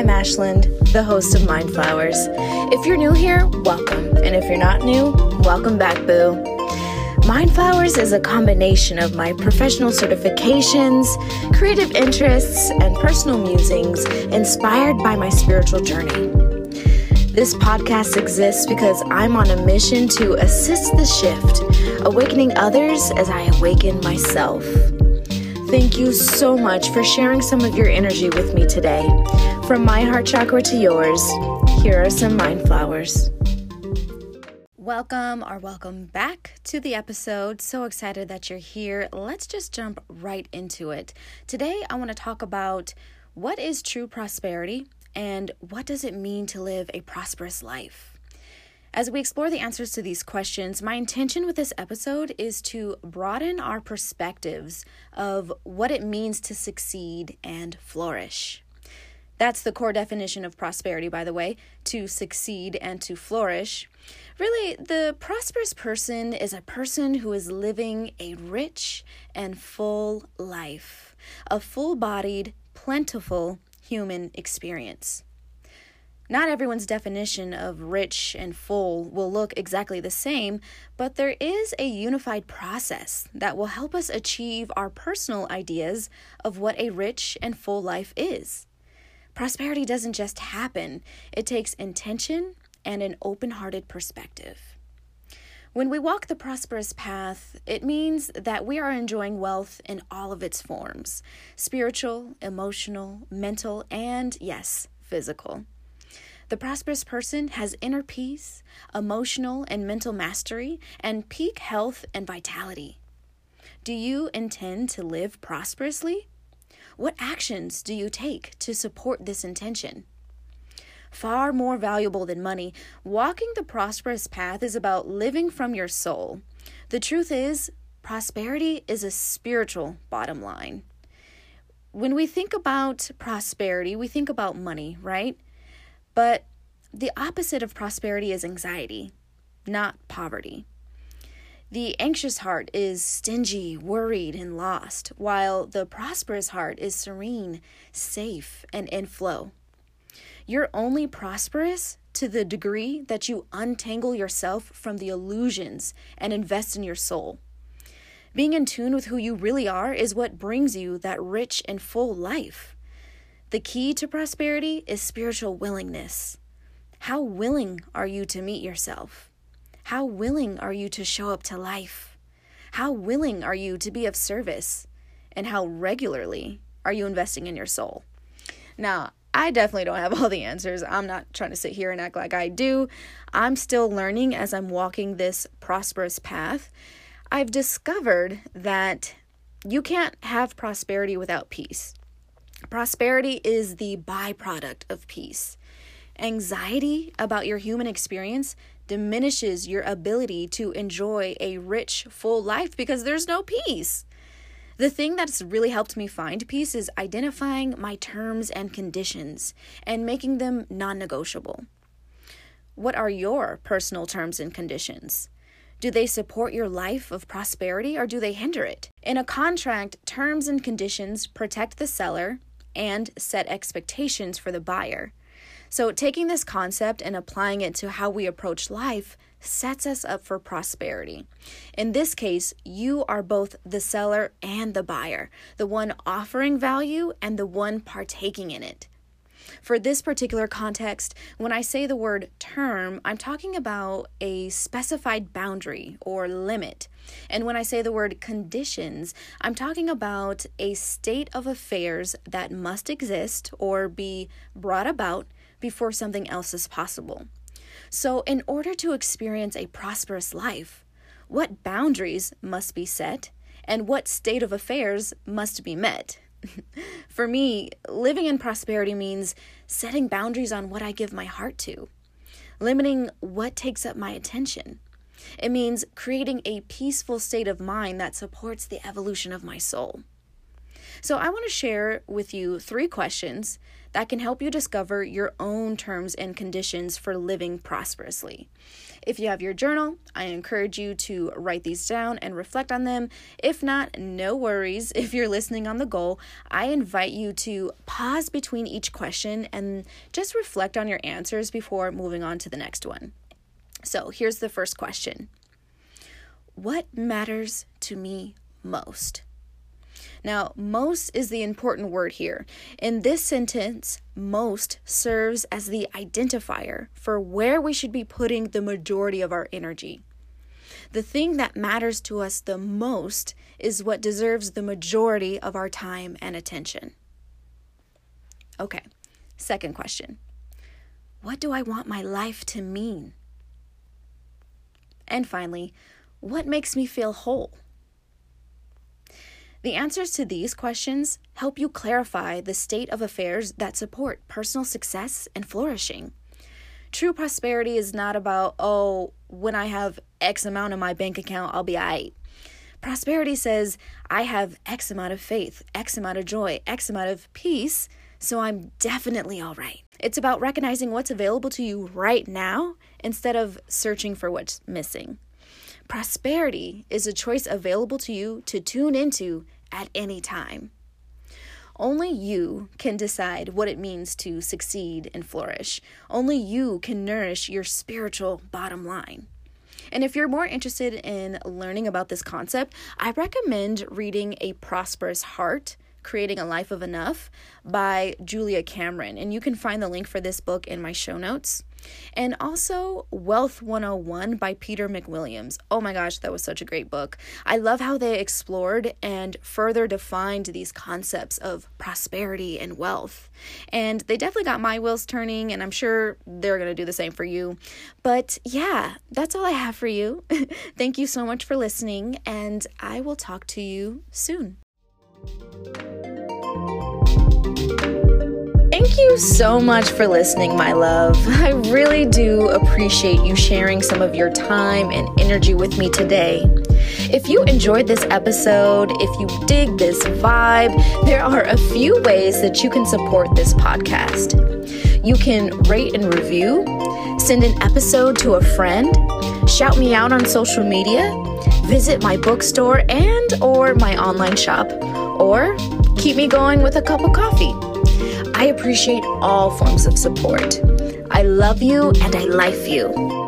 I'm Ashlyn, the host of Mind Flowers. If you're new here, welcome. And if you're not new, welcome back, boo. Mind Flowers is a combination of my professional certifications, creative interests, and personal musings inspired by my spiritual journey. This podcast exists because I'm on a mission to assist the shift, awakening others as I awaken myself. Thank you so much for sharing some of your energy with me today. From my heart chakra to yours, here are some mind flowers. Welcome or welcome back to the episode. So excited that you're here. Let's just jump right into it. Today, I want to talk about what is true prosperity and what does it mean to live a prosperous life. As we explore the answers to these questions, my intention with this episode is to broaden our perspectives of what it means to succeed and flourish. That's the core definition of prosperity, by the way to succeed and to flourish. Really, the prosperous person is a person who is living a rich and full life, a full bodied, plentiful human experience. Not everyone's definition of rich and full will look exactly the same, but there is a unified process that will help us achieve our personal ideas of what a rich and full life is. Prosperity doesn't just happen, it takes intention and an open hearted perspective. When we walk the prosperous path, it means that we are enjoying wealth in all of its forms spiritual, emotional, mental, and yes, physical. The prosperous person has inner peace, emotional and mental mastery, and peak health and vitality. Do you intend to live prosperously? What actions do you take to support this intention? Far more valuable than money, walking the prosperous path is about living from your soul. The truth is, prosperity is a spiritual bottom line. When we think about prosperity, we think about money, right? But the opposite of prosperity is anxiety, not poverty. The anxious heart is stingy, worried, and lost, while the prosperous heart is serene, safe, and in flow. You're only prosperous to the degree that you untangle yourself from the illusions and invest in your soul. Being in tune with who you really are is what brings you that rich and full life. The key to prosperity is spiritual willingness. How willing are you to meet yourself? How willing are you to show up to life? How willing are you to be of service? And how regularly are you investing in your soul? Now, I definitely don't have all the answers. I'm not trying to sit here and act like I do. I'm still learning as I'm walking this prosperous path. I've discovered that you can't have prosperity without peace. Prosperity is the byproduct of peace. Anxiety about your human experience diminishes your ability to enjoy a rich, full life because there's no peace. The thing that's really helped me find peace is identifying my terms and conditions and making them non negotiable. What are your personal terms and conditions? Do they support your life of prosperity or do they hinder it? In a contract, terms and conditions protect the seller and set expectations for the buyer. So, taking this concept and applying it to how we approach life sets us up for prosperity. In this case, you are both the seller and the buyer, the one offering value and the one partaking in it. For this particular context, when I say the word term, I'm talking about a specified boundary or limit. And when I say the word conditions, I'm talking about a state of affairs that must exist or be brought about before something else is possible. So, in order to experience a prosperous life, what boundaries must be set and what state of affairs must be met? For me, living in prosperity means setting boundaries on what I give my heart to, limiting what takes up my attention. It means creating a peaceful state of mind that supports the evolution of my soul. So, I want to share with you three questions that can help you discover your own terms and conditions for living prosperously. If you have your journal, I encourage you to write these down and reflect on them. If not, no worries. If you're listening on the go, I invite you to pause between each question and just reflect on your answers before moving on to the next one. So, here's the first question What matters to me most? Now, most is the important word here. In this sentence, most serves as the identifier for where we should be putting the majority of our energy. The thing that matters to us the most is what deserves the majority of our time and attention. Okay, second question What do I want my life to mean? And finally, what makes me feel whole? The answers to these questions help you clarify the state of affairs that support personal success and flourishing. True prosperity is not about, oh, when I have X amount in my bank account, I'll be all right. Prosperity says, I have X amount of faith, X amount of joy, X amount of peace, so I'm definitely all right. It's about recognizing what's available to you right now instead of searching for what's missing. Prosperity is a choice available to you to tune into at any time. Only you can decide what it means to succeed and flourish. Only you can nourish your spiritual bottom line. And if you're more interested in learning about this concept, I recommend reading A Prosperous Heart Creating a Life of Enough by Julia Cameron. And you can find the link for this book in my show notes. And also Wealth 101 by Peter McWilliams. Oh my gosh, that was such a great book. I love how they explored and further defined these concepts of prosperity and wealth. And they definitely got my wheels turning, and I'm sure they're going to do the same for you. But yeah, that's all I have for you. Thank you so much for listening, and I will talk to you soon. Thank you so much for listening, my love. I really do appreciate you sharing some of your time and energy with me today. If you enjoyed this episode, if you dig this vibe, there are a few ways that you can support this podcast. You can rate and review, send an episode to a friend, shout me out on social media, visit my bookstore and or my online shop, or keep me going with a cup of coffee. I appreciate all forms of support. I love you and I life you.